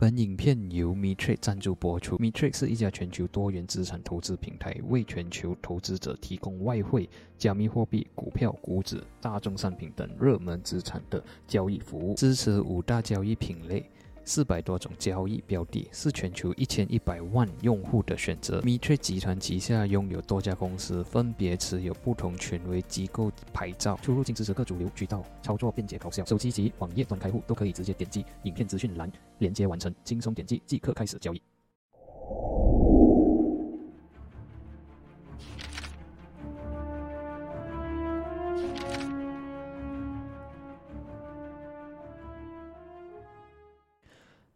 本影片由 Matrix 赞助播出。Matrix 是一家全球多元资产投资平台，为全球投资者提供外汇、加密货币、股票、股指、大宗商品等热门资产的交易服务，支持五大交易品类。四百多种交易标的，是全球一千一百万用户的选择。咪翠集团旗下拥有多家公司，分别持有不同权威机构牌照，出入境支持各主流渠道，操作便捷高效。手机及网页端开户都可以直接点击影片资讯栏连接完成，轻松点击即可开始交易。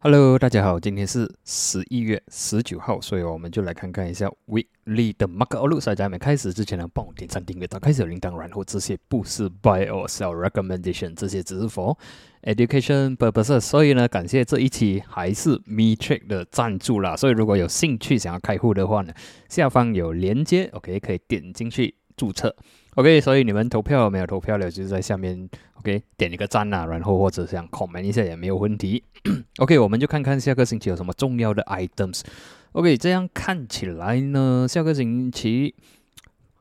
Hello，大家好，今天是十一月十九号，所以我们就来看看一下 Weekly 的 Market Outlook。在还没开始之前呢，帮我点赞、订阅、打开小铃铛，然后这些不是 Buy or Sell Recommendation，这些只是 for Education Purpose。所以呢，感谢这一期还是 Metric 的赞助啦。所以如果有兴趣想要开户的话呢，下方有连接，OK，可以点进去注册。OK，所以你们投票没有投票的，就是在下面 OK 点一个赞呐，然后或者想 comment 一下也没有问题。OK，我们就看看下个星期有什么重要的 items。OK，这样看起来呢，下个星期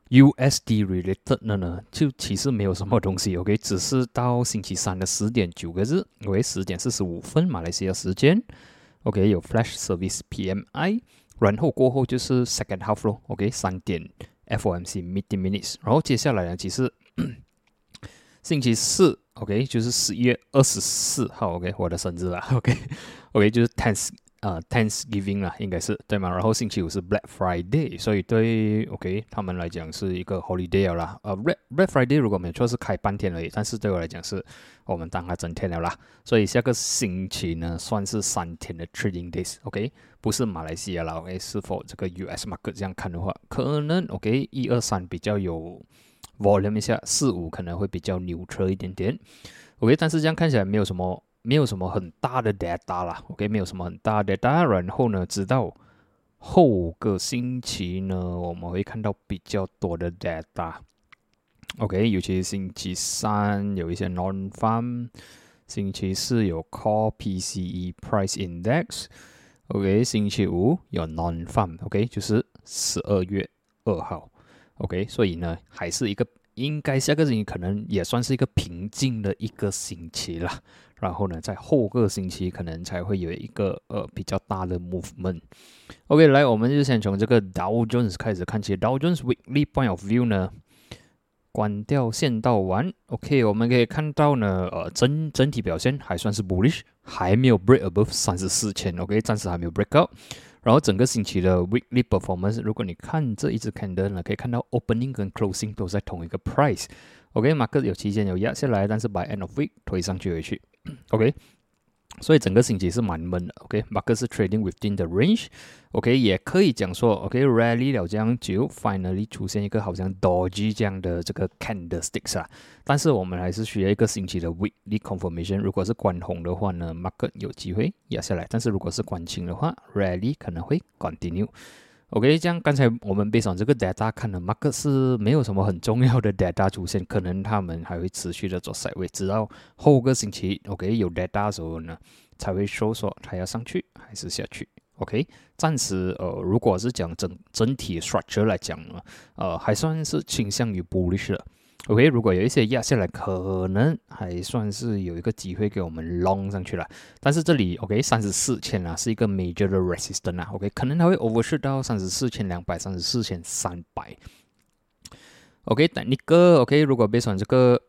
USD related 的呢，就其实没有什么东西。OK，只是到星期三的十点九个字，OK，十点四十五分马来西亚时间，OK 有 Flash Service PMI，然后过后就是 Second Half 咯，OK 三点。FOMC meeting minutes，然后接下来呢，其实星期四，OK，就是十一月二十四号，OK，我的生日了，OK，OK，就是 Thanks 呃 Thanksgiving 啦，应该是对吗？然后星期五是 Black Friday，所以对 OK 他们来讲是一个 holiday 啦。呃，Black Black Friday 如果没错是开半天而已，但是对我来讲是我们当它整天了啦。所以下个星期呢，算是三天的 trading days，OK。不是马来西亚啦，OK，是否这个 US market 这样看的话，可能 OK 一二三比较有 volume 一下，四五可能会比较 neutral 一点点，OK，但是这样看起来没有什么没有什么很大的 data 啦，OK，没有什么很大的 data，然后呢，直到后个星期呢，我们会看到比较多的 data，OK，尤其是星期三有一些 non-farm，星期四有 core PCE price index。OK，星期五有 non-farm，OK，就是十二月二号，OK，所以呢，还是一个应该下个星期可能也算是一个平静的一个星期了。然后呢，在后个星期可能才会有一个呃比较大的 movement。OK，来，我们就先从这个 Dow Jones 开始看起。Dow Jones Weekly Point of View 呢？关掉线道完，OK，我们可以看到呢，呃，整整体表现还算是 bullish，还没有 break above 三十四千，OK，暂时还没有 break out。然后整个星期的 weekly performance，如果你看这一只 candle 呢，可以看到 opening 跟 closing 都在同一个 price OK，market 有期间有压下来，但是 by end of week 推上去回去，OK。所以整个星期是蛮闷的 OK，market 是 trading within the range，OK，也可以讲说，OK，rally 了这样久，finally 出现一个好像 dodgy 这样的这个 candlesticks 啊，但是我们还是需要一个星期的 weekly confirmation，如果是关红的话呢，马克有机会压下来，但是如果是关青的话，rally 可能会 continue。OK，这样刚才我们背上这个 data 看的 mark 是没有什么很重要的 data 出现，可能他们还会持续的做 side way，直到后个星期 OK 有 data 的时候呢，才会说说它要上去还是下去。OK，暂时呃，如果是讲整整体 structure 来讲呢，呃，还算是倾向于 bullish 的。OK，如果有一些压下来，可能还算是有一个机会给我们 long 上去了。但是这里 OK，三十四千啊，是一个 major 的 resistance 啊。OK，可能它会 overshoot 到三十四千两百、三十四千三百。OK，等一个 OK，如果背上这个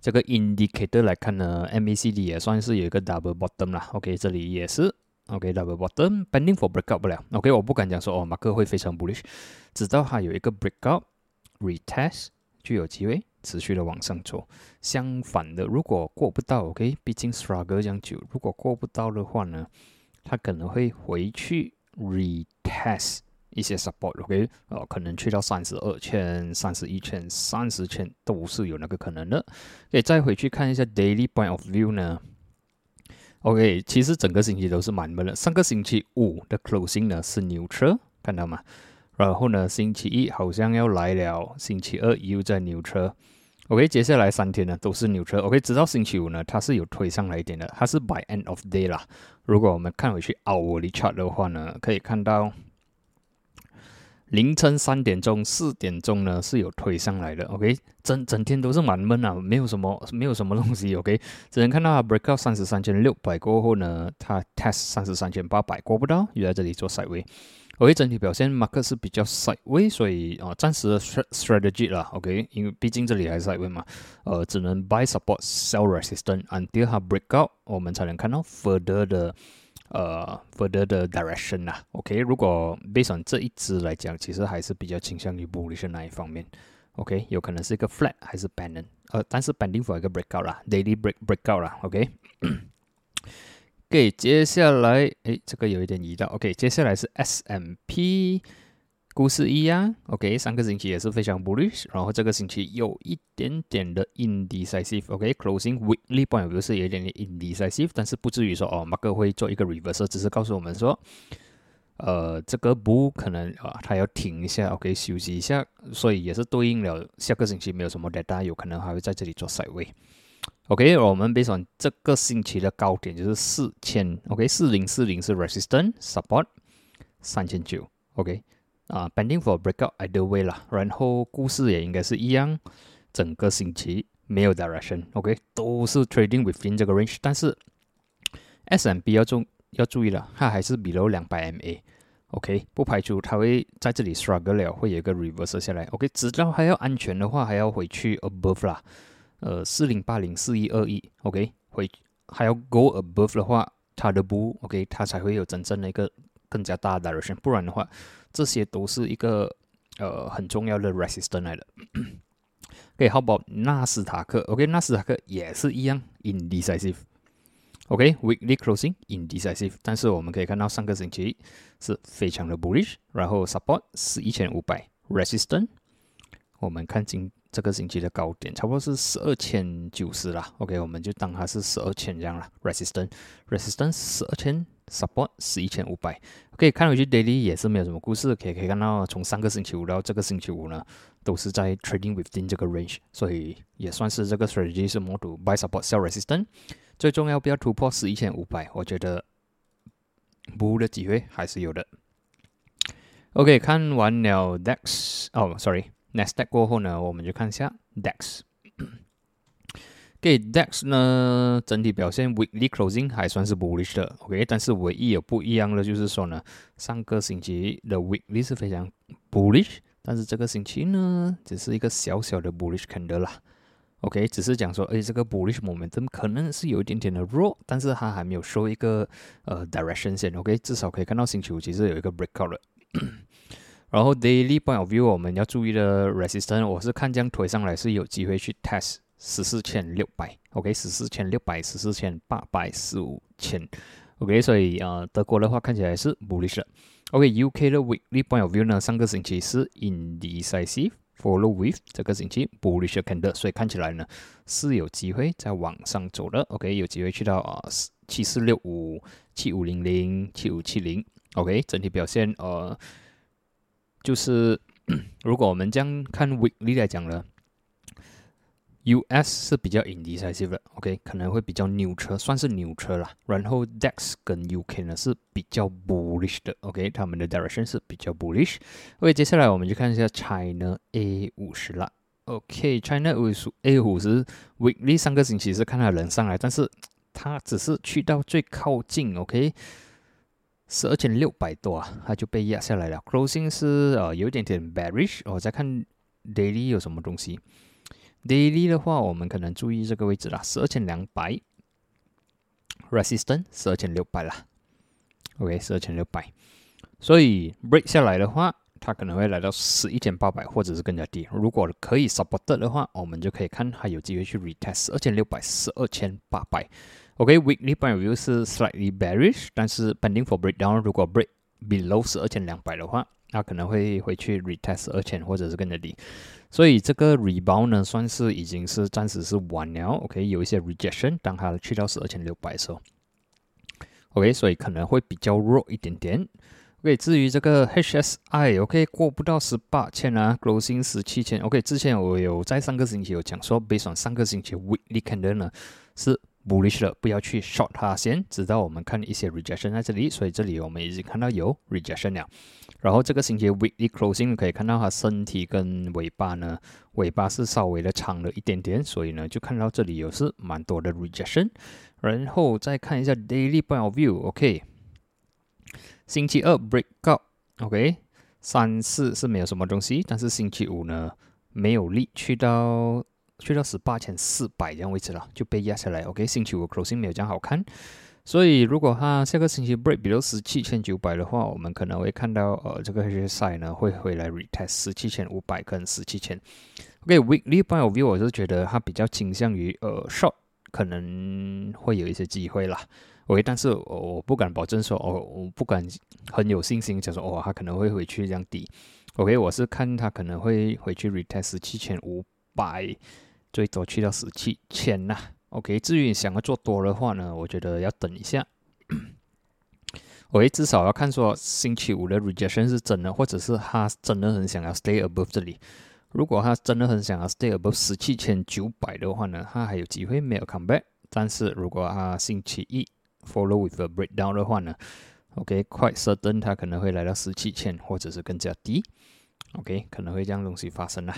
这个 indicator 来看呢，MACD 也算是有一个 double bottom 啦。OK，这里也是 OK double bottom，pending for breakout 不了。OK，我不敢讲说哦，马克会非常 bullish，直到它有一个 breakout retest。就有机会持续的往上走。相反的，如果过不到，OK，毕竟 struggle 这样久，如果过不到的话呢，它可能会回去 retest 一些 support，OK，呃，可能去到三十二圈、三十一圈、三十圈都是有那个可能的。可以再回去看一下 daily point of view 呢？OK，其实整个星期都是蛮闷的。上个星期五的 closing 呢是 neutral，看到吗？然后呢，星期一好像要来了，星期二又在牛车 OK，接下来三天呢都是牛车。OK，直到星期五呢，它是有推上来一点的，它是 by end of day 啦。如果我们看回去 hourly chart 的话呢，可以看到凌晨三点钟、四点钟呢是有推上来的。OK，整整天都是蛮闷啊，没有什么没有什么东西。OK，只能看到 break out 三十三千六百过后呢，它 test 三十三千八百过不到，又在这里做 side way。OK，整体表现，market 是比较 sideways，所以啊，暂时的 strategy 啦，OK，因为毕竟这里还是 sideways 嘛，呃，只能 buy support，sell resistance，until 它 break out，我们才能看到 further 的呃 further 的 direction 啦，OK，如果 based on 这一支来讲，其实还是比较倾向于 bullish 那一方面，OK，有可能是一个 flat 还是 band，呃，但是 pending for 一个 breakout 啦，daily break breakout 啦，OK。OK，接下来，哎，这个有一点移到。OK，接下来是 S M P，故事一样。OK，上个星期也是非常 bullish，然后这个星期有一点点的 indecisive。OK，closing weekly point of view 是有一点点 indecisive，但是不至于说哦，马哥会做一个 reverse，只是告诉我们说，呃，这个不可能啊，它要停一下，OK，休息一下，所以也是对应了下个星期没有什么 data，有可能还会在这里做 side way。OK，我们 based on 这个星期的高点就是四千，OK，四零四零是 resistance support 三千九，OK，啊，pending for breakout either way 啦，然后故事也应该是一样，整个星期没有 direction，OK，都是 trading within 这个 range，但是 S M B 要注要注意了，它还是 below 两百 MA，OK，不排除它会在这里 struggle 了，会有一个 reverse 下来，OK，直到还要安全的话，还要回去 above 啦。呃，四零八零四一二一，OK，会还要 go above 的话，它的不 OK，它才会有真正的一个更加大的 direction，不然的话，这些都是一个呃很重要的 resistance 来的。OK，好不纳斯达克，OK，纳斯达克也是一样 indecisive，OK，weekly closing indecisive，但是我们可以看到上个星期是非常的 bullish，然后 support 是一千五百，resistance，我们看今。这个星期的高点差不多是十二千九十啦，OK，我们就当它是十二千这样啦。Resistance，Resistance 十二千，Support 是一千五百。OK，看回去 Daily 也是没有什么故事，可以可以看到从上个星期五到这个星期五呢，都是在 Trading within 这个 range，所以也算是这个 strategy 是 more to buy support，sell resistance。最重要不要突破十一千五百，我觉得 bull 的机会还是有的。OK，看完了 Dex，哦，Sorry。Nasdaq 过后呢，我们就看一下 DAX。给 DAX 呢，整体表现 weekly closing 还算是 bullish 的，OK。但是唯一有不一样的，就是说呢，上个星期的 weekly 是非常 bullish，但是这个星期呢，只是一个小小的 bullish candle 啦，OK。只是讲说，哎，这个 bullish momentum 可能是有一点点的弱，但是它还没有收一个呃 direction 线，OK。至少可以看到星期五其实有一个 breakout 了。然后 daily point of view 我们要注意的 resistance，我是看这样推上来是有机会去 test 十四千六百，OK，十四千六百，十四千八百，十五千，OK，所以呃德国的话看起来是 bullish。OK，UK 的 weekly point of view 呢，上个星期是 indecisive，follow with 这个星期 bullish candle，所以看起来呢是有机会在往上走的，OK，有机会去到啊七四六五、七五零零、七五七零，OK，整体表现呃。就是 如果我们这样看 weekly 来讲呢，US 是比较 indecisive 的，OK，可能会比较牛车，算是牛车啦。然后 DAX 跟 UK 呢是比较 bullish 的，OK，他们的 direction 是比较 bullish。OK，接下来我们就看一下 China A 五十啦。OK，China 五十 A 五十 weekly 上个星期是看到人上来，但是它只是去到最靠近，OK。十二千六百多啊，它就被压下来了。Closing 是呃有一点点 bearish。我再看 daily 有什么东西。daily 的话，我们可能注意这个位置啦，十二千两百。Resistance 十二千六百啦。OK，十二千六百。所以 break 下来的话，它可能会来到十一千八百，或者是更加低。如果可以 support 的话，我们就可以看它有机会去 retest 十二千六百、十二千八百。OK，weekly point view 是 slightly bearish，但是 pending for breakdown，如果 break below 十二千两百的话，那可能会回去 retest 二千或者是更加低。所以这个 rebound 呢，算是已经是暂时是完了。OK，有一些 rejection，当它去到十二千六百的时候，OK，所以可能会比较弱一点点。OK，至于这个 HSI，OK 过不到十八千啊，closing 十七千。OK，之前我有在上个星期有讲说，based on 上个星期 weekly candle 呢是 bullish 的，不要去 short 它先，直到我们看一些 rejection 在这里，所以这里我们已经看到有 rejection 了。然后这个星期 weekly closing 可以看到它身体跟尾巴呢，尾巴是稍微的长了一点点，所以呢就看到这里有是蛮多的 rejection。然后再看一下 daily point of view，OK。星期二 break out，OK，三四是没有什么东西，但是星期五呢没有力，去到去到十八千四百这样位置了，就被压下来。OK，星期五 closing 没有这样好看，所以如果它下个星期 break 比如十七千九百的话，我们可能会看到呃这个 HSI 呢会回来 retest 十七千五百跟十七千。OK，weekly point of view 我是觉得它比较倾向于呃 short，可能会有一些机会啦。OK，但是我我不敢保证说，哦，我不敢很有信心讲说，哦，他可能会回去这样低。OK，我是看他可能会回去 retest 十七千五百，最多去到十七千呐。OK，至于想要做多的话呢，我觉得要等一下。OK，至少要看说星期五的 rejection 是真的，或者是他真的很想要 stay above 这里。如果他真的很想要 stay above 十七千九百的话呢，他还有机会没有 come back。但是如果他星期一 Follow with a breakdown 的话呢，OK，quite certain 他可能会来到十七千或者是更加低，OK，可能会这样东西发生啦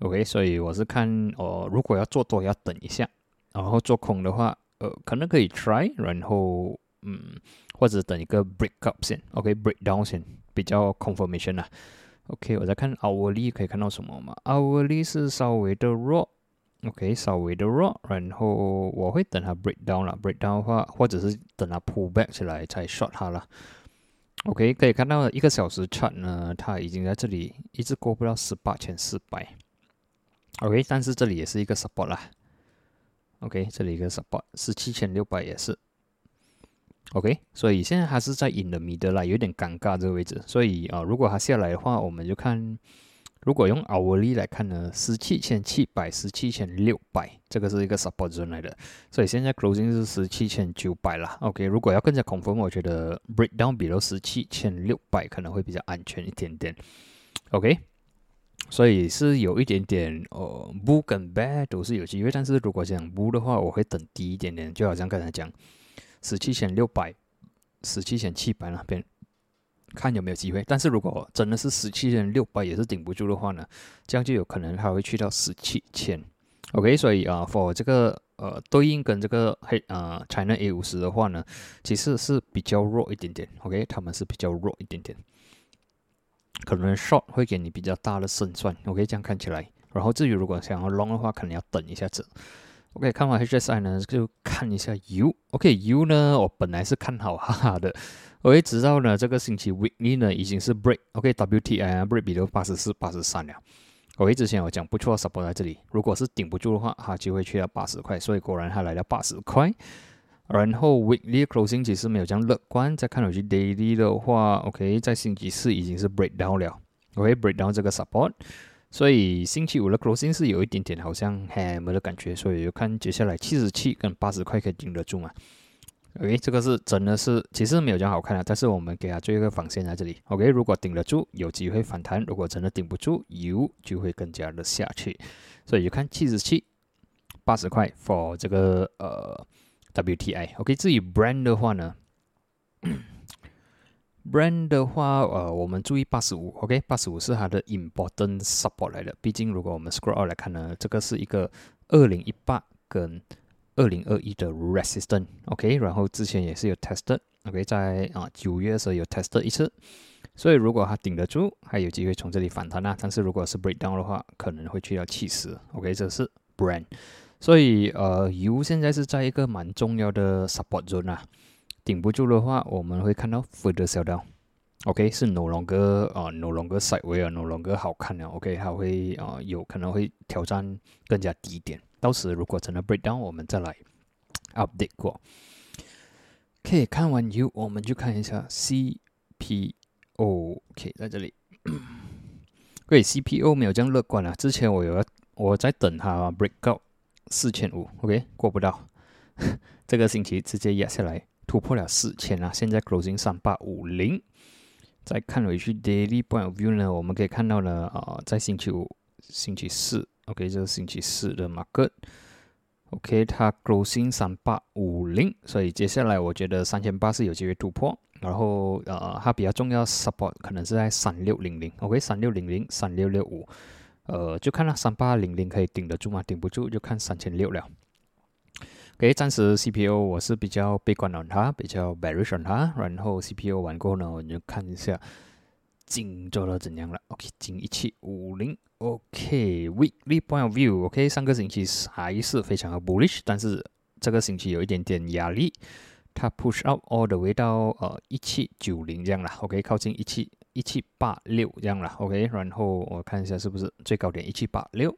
，OK，所以我是看哦，如果要做多要等一下，然后做空的话，呃，可能可以 try，然后嗯，或者等一个 break up 先，OK，breakdown 先比较 confirmation 啦，OK，我在看 hourly 可以看到什么吗？hourly 是稍微的弱。OK，稍微的弱，然后我会等它 break down 了，break down 的话，或者是等它 pull back 起来才 short 它了。OK，可以看到一个小时 chart 呢，它已经在这里一直过不到十八千四百。OK，但是这里也是一个 support 啦。OK，这里一个 support 十七千六百也是。OK，所以现在还是在 in the middle，有点尴尬这个位置。所以啊，如果它下来的话，我们就看。如果用 hourly 来看呢，十七千七百、十七千六百，这个是一个 support zone 来的，所以现在 closing 是十七千九百啦。OK，如果要更加恐慌，我觉得 breakdown 比如十七千六百可能会比较安全一点点。OK，所以是有一点点呃 bull 跟 bear 都是有机会，但是如果讲 bull 的话，我会等低一点点，就好像刚才讲十七千六百、十七千七百那边。看有没有机会，但是如果真的是十七千六百也是顶不住的话呢，这样就有可能它会去到十七千。OK，所以啊，for 这个呃对应跟这个黑呃 China A 五十的话呢，其实是比较弱一点点。OK，他们是比较弱一点点，可能 short 会给你比较大的胜算。OK，这样看起来。然后至于如果想要 long 的话，可能要等一下子。OK，看完 HSI 呢，就看一下 U。OK，U 呢，我本来是看好哈哈的。我会知道呢，这个星期 weekly 呢已经是 break，OK，WTI break 比如八十四、八十三了。我之前我讲不错，support 在这里，如果是顶不住的话，它就会去到八十块，所以果然它来到八十块。然后 weekly closing 其实没有这样乐观，再看回去 daily 的话，OK，在星期四已经是 break down 了，OK，break down 这个 support，所以星期五的 closing 是有一点点好像 hammer 的感觉，所以就看接下来七十七跟八十块可以顶得住吗？OK，这个是真的是，其实没有这样好看的，但是我们给它做一个防线在这里。OK，如果顶得住，有机会反弹；如果真的顶不住，油就会更加的下去。所以就看七十七、八十块 for 这个呃 WTI。OK，至于 Brand 的话呢，Brand 的话呃，我们注意八十五。OK，八十五是它的 important support 来的。毕竟如果我们 scroll out 来看呢，这个是一个二零一八跟二零二一的 resistance，OK，然后之前也是有 tested，OK，在啊九月的时候有 tested 一次，所以如果它顶得住，还有机会从这里反弹啊。但是如果是 breakdown 的话，可能会去到七十，OK，这是 brand，所以呃油现在是在一个蛮重要的 support zone 啊，顶不住的话，我们会看到 further sell down，OK，是 no longer 啊 no longer sideways，no longer 好看了，OK，它会啊有可能会挑战更加低点。到时如果真的 break down，我们再来 update 过。可以看完 U，我们就看一下 CPO。OK，在这里。对，CPO 没有这样乐观啊。之前我有我在等它 break out 四千五，OK，过不到。这个星期直接压下来，突破了四千啊。现在 closing 三八五零。再看回去 daily point of view 呢，我们可以看到呢，啊，在星期五、星期四，OK，这是星期四的 market，OK，它 closing 三八五零，所以接下来我觉得三千八是有机会突破。然后呃，它比较重要 support 可能是在三六零零，OK，三六零零、三六六五，呃，就看那三八零零可以顶得住吗？顶不住就看三千六了。OK，暂时 CPU 我是比较悲观的它，比较 bearish 它。然后 CPU 完过后呢，我就看一下金做的怎样了。OK，金一七五零，OK，weekly point of view，OK，上个星期还是非常的 bullish，但是这个星期有一点点压力。它 push up all the way 到呃一七九零这样了，OK，靠近一七一七八六这样了，OK，然后我看一下是不是最高点一七八六，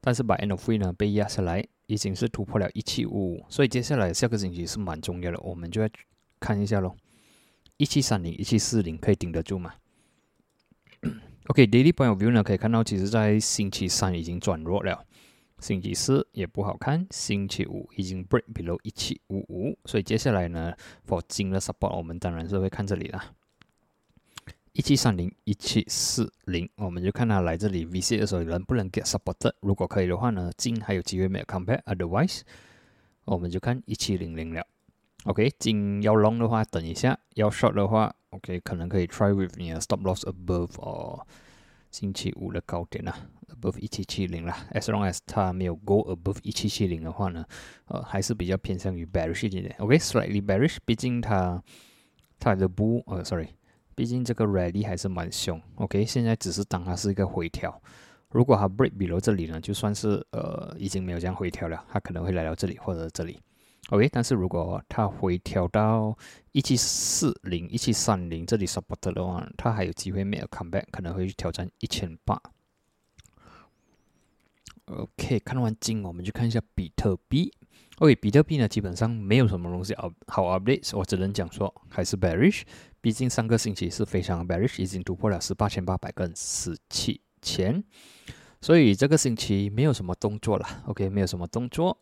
但是把 end of week 呢被压下来，已经是突破了一七五五，所以接下来下个星期是蛮重要的，我们就要看一下喽，一七三零一七四零可以顶得住吗？OK，daily point of view 呢可以看到，其实在星期三已经转弱了。星期四也不好看，星期五已经 break below 一七五五，所以接下来呢，for 金的 support 我们当然是会看这里啦，一七三零、一七四零，我们就看它来这里 VC 的时候能不能 get supported 如果可以的话呢，金还有机会没有 come back，otherwise 我们就看一七零零了。OK，金要 long 的话等一下，要 short 的话，OK 可能可以 try with 你的 stop loss above 哦。星期五的高点啊，above 一七七零啦。As long as 它没有 go above 一七七零的话呢，呃，还是比较偏向于 bearish 一点点。OK，slightly bearish，毕竟它它的不，呃，sorry，毕竟这个 rally 还是蛮凶。OK，现在只是当它是一个回调，如果它 break 比如这里呢，就算是呃已经没有这样回调了，它可能会来到这里或者这里。OK，但是如果它回调到一七四零、一七三零这里 support 的话，它还有机会没有 come back，可能会去挑战一千八。OK，看完金，我们就看一下比特币。OK，比特币呢，基本上没有什么东西好好 update，我只能讲说还是 bearish。毕竟上个星期是非常 bearish，已经突破了十八千八百跟十七千，所以这个星期没有什么动作了。OK，没有什么动作。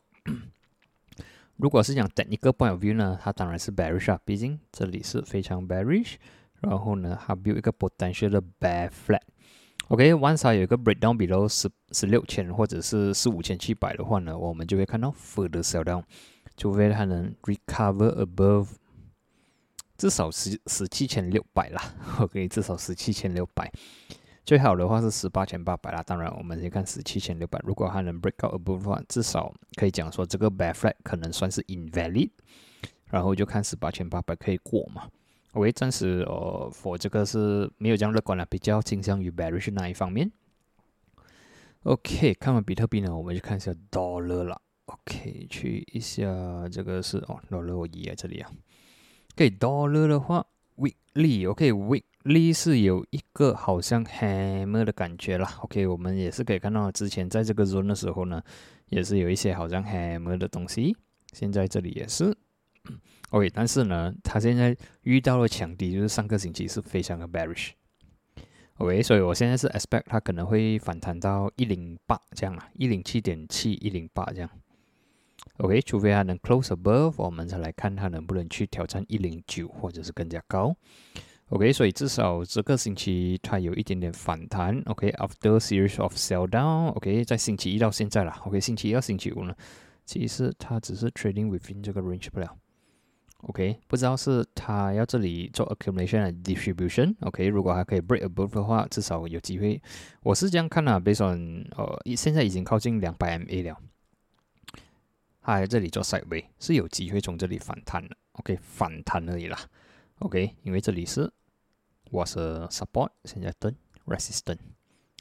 如果是讲 technical point of view 呢，它当然是 bearish 啊，毕竟这里是非常 bearish，然后呢，它 build 一个 potential 的 bear flat。OK，once 有一个 breakdown below 十十六千或者是四五千七百的话呢，我们就会看到 further sell down，除非它能 recover above 至少十十七千六百啦。OK，至少十七千六百。最好的话是十八千八百啦，当然我们先看十七千六百。如果它能 break out above 的话，至少可以讲说这个 bear flag 可能算是 invalid，然后就看十八千八百可以过嘛。OK，暂时呃，for 这个是没有这样乐观了，比较倾向于 bearish 那一方面。OK，看完比特币呢，我们就看一下 dollar 了。OK，去一下这个是哦，dollar 我移在这里啊。OK，dollar 的话，weekly OK，weekly 是有一个好像 hammer 的感觉啦。OK，我们也是可以看到之前在这个 zone 的时候呢，也是有一些好像 hammer 的东西。现在这里也是 OK，但是呢，它现在遇到了强敌，就是上个星期是非常的 bearish。OK，所以我现在是 expect 它可能会反弹到一零八这样啊，一零七点七、一零八这样。OK，除非它能 close above，我们才来看它能不能去挑战一零九或者是更加高。OK，所以至少这个星期它有一点点反弹。OK，after series of sell down。OK，在星期一到现在了。OK，星期一到星期五呢，其实它只是 trading within 这个 range 不了。OK，不知道是他要这里做 accumulation and distribution。OK，如果还可以 break above 的话，至少有机会。我是这样看的，based on 呃，现在已经靠近两百 MA 了，它在这里做 side way 是有机会从这里反弹的。OK，反弹而已啦。OK，因为这里是。was a support，现在等 resistance。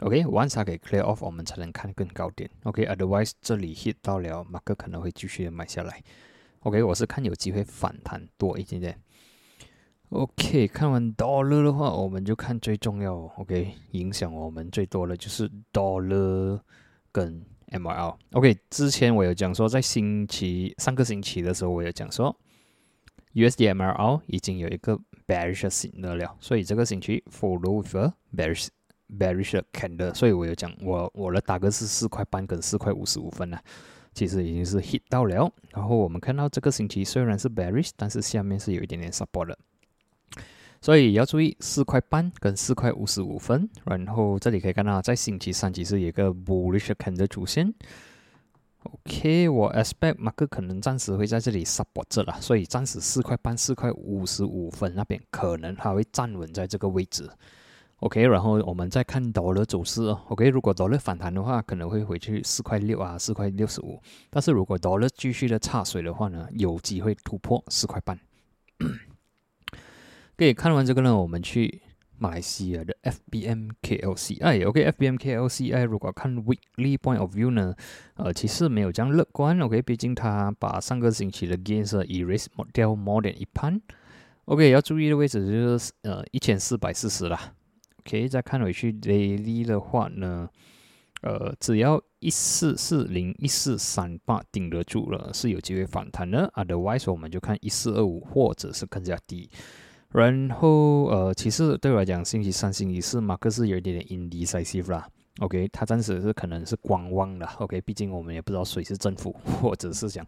OK，once 它给 clear off，我们才能看更高点。OK，otherwise 这里 hit 到了，马克可能会继续买下来。OK，我是看有机会反弹多一点点。OK，看完 dollar 的话，我们就看最重要。OK，影响我们最多的就是 dollar 跟 MRL。OK，之前我有讲说，在星期上个星期的时候，我有讲说 USD MRL 已经有一个。bearish 型的了，所以这个星期 follow with a bearish bearish candle，所以我有讲我我的大概是四块半跟四块五十五分了，其实已经是 hit 到了。然后我们看到这个星期虽然是 bearish，但是下面是有一点点 support 的。所以要注意四块半跟四块五十五分。然后这里可以看到，在星期三其实有一个 bullish candle 出现。OK，我 expect 马克可能暂时会在这里 support 着了，所以暂时四块半、四块五十五分那边可能还会站稳在这个位置。OK，然后我们再看 dollar 走势哦。OK，如果 dollar 反弹的话，可能会回去四块六啊，四块六十五。但是如果 dollar 继续的插水的话呢，有机会突破四块半。可以看完这个呢，我们去马来西亚的 FBM KLCI。OK，FBM KLCI 如果看 weekly point of view 呢，呃，其实没有这样乐观。OK，毕竟它把上个星期的 gains erase 掉 more than 一半。OK，要注意的位置就是呃一千四百四十啦。OK，再看回去 daily 的话呢，呃，只要一四四零、一四三八顶得住了，是有机会反弹的。Otherwise，我们就看一四二五或者是更加低。然后，呃，其实对我来讲，星期三、星期四马克是有一点点 indecisive 啦。OK，他暂时是可能是观望的。OK，毕竟我们也不知道谁是政府，或者是讲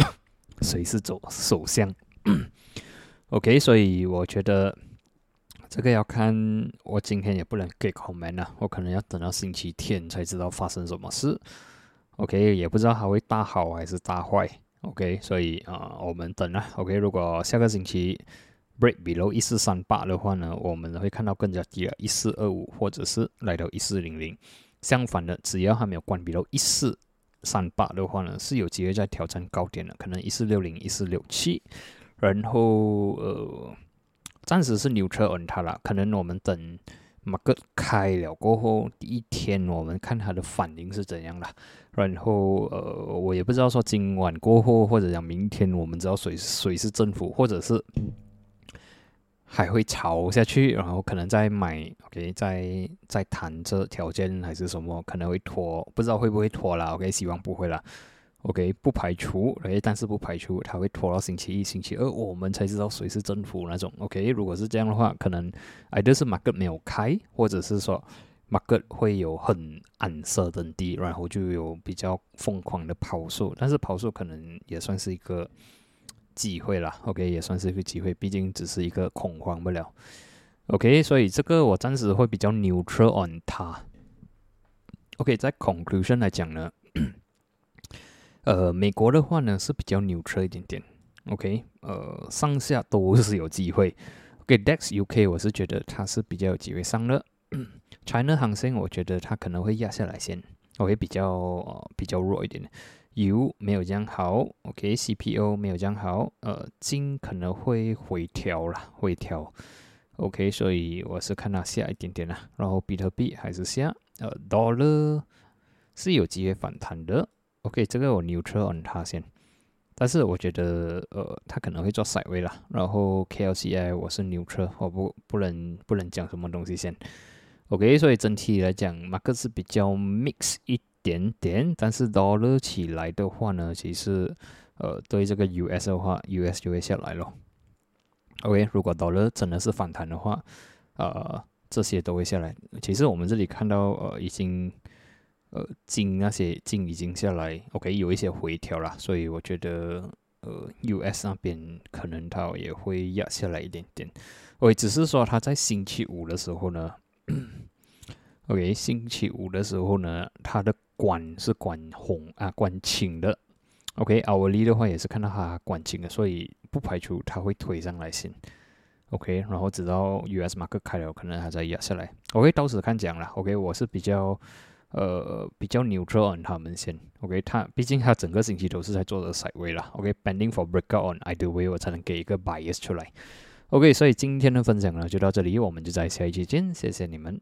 谁是走首相。OK，所以我觉得。这个要看，我今天也不能给 comment 啊，我可能要等到星期天才知道发生什么事。OK，也不知道它会大好还是大坏。OK，所以啊，我们等啊。OK，如果下个星期 break below 一四三八的话呢，我们会看到更加低了，一四二五或者是来到一四零零。相反的，只要还没有关 below 一四三八的话呢，是有机会再挑战高点的，可能一四六零、一四六七。然后呃。暂时是牛车稳它了，可能我们等马克开了过后，第一天我们看它的反应是怎样了。然后呃，我也不知道说今晚过后或者讲明天，我们知道谁谁是政府，或者是还会炒下去，然后可能再买，OK，再再谈这条件还是什么，可能会拖，不知道会不会拖了，OK，希望不会了。OK，不排除，诶，但是不排除它会拖到星期一、星期二，我们才知道谁是政府那种。OK，如果是这样的话，可能 either 是 market 没有开，或者是说 market 会有很暗色等低，然后就有比较疯狂的抛售。但是抛售可能也算是一个机会啦。OK，也算是一个机会，毕竟只是一个恐慌不了。OK，所以这个我暂时会比较 neutral on 它。OK，在 conclusion 来讲呢。呃，美国的话呢是比较牛车一点点，OK，呃，上下都是有机会。OK，DEX UK 我是觉得它是比较有机会上的。China 航线我觉得它可能会压下来先，OK，比较呃比较弱一点。油没有这样好，OK，CPO 没有这样好，呃，金可能会回调了，回调。OK，所以我是看它下一点点啦。然后比特币还是下，呃，Dollar 是有机会反弹的。OK，这个我 neutral on 它先，但是我觉得呃，它可能会做 side way 啦。然后 KLCI 我是 neutral，我不不能不能讲什么东西先。OK，所以整体来讲，马克是比较 mix 一点点，但是 dollar 起来的话呢，其实呃，对这个 US 的话，US 就会下来咯。OK，如果 dollar 真的是反弹的话，呃，这些都会下来。其实我们这里看到呃，已经。呃，金那些金已经下来，OK，有一些回调了，所以我觉得，呃，US 那边可能它也会压下来一点点。OK，只是说它在星期五的时候呢，OK，星期五的时候呢，它的管是管红啊，管青的。OK，hourly 的话也是看到它管青的，所以不排除它会推上来先。OK，然后直到 US 马克开了，可能还在压下来。OK，到时看讲了。OK，我是比较。呃，比较 neutral on 他们先，OK，他毕竟他整个星期都是在做的 side way 啦，OK，pending for breakout on either way，我才能给一个 bias 出来，OK，所以今天的分享呢就到这里，我们就在下一期见，谢谢你们。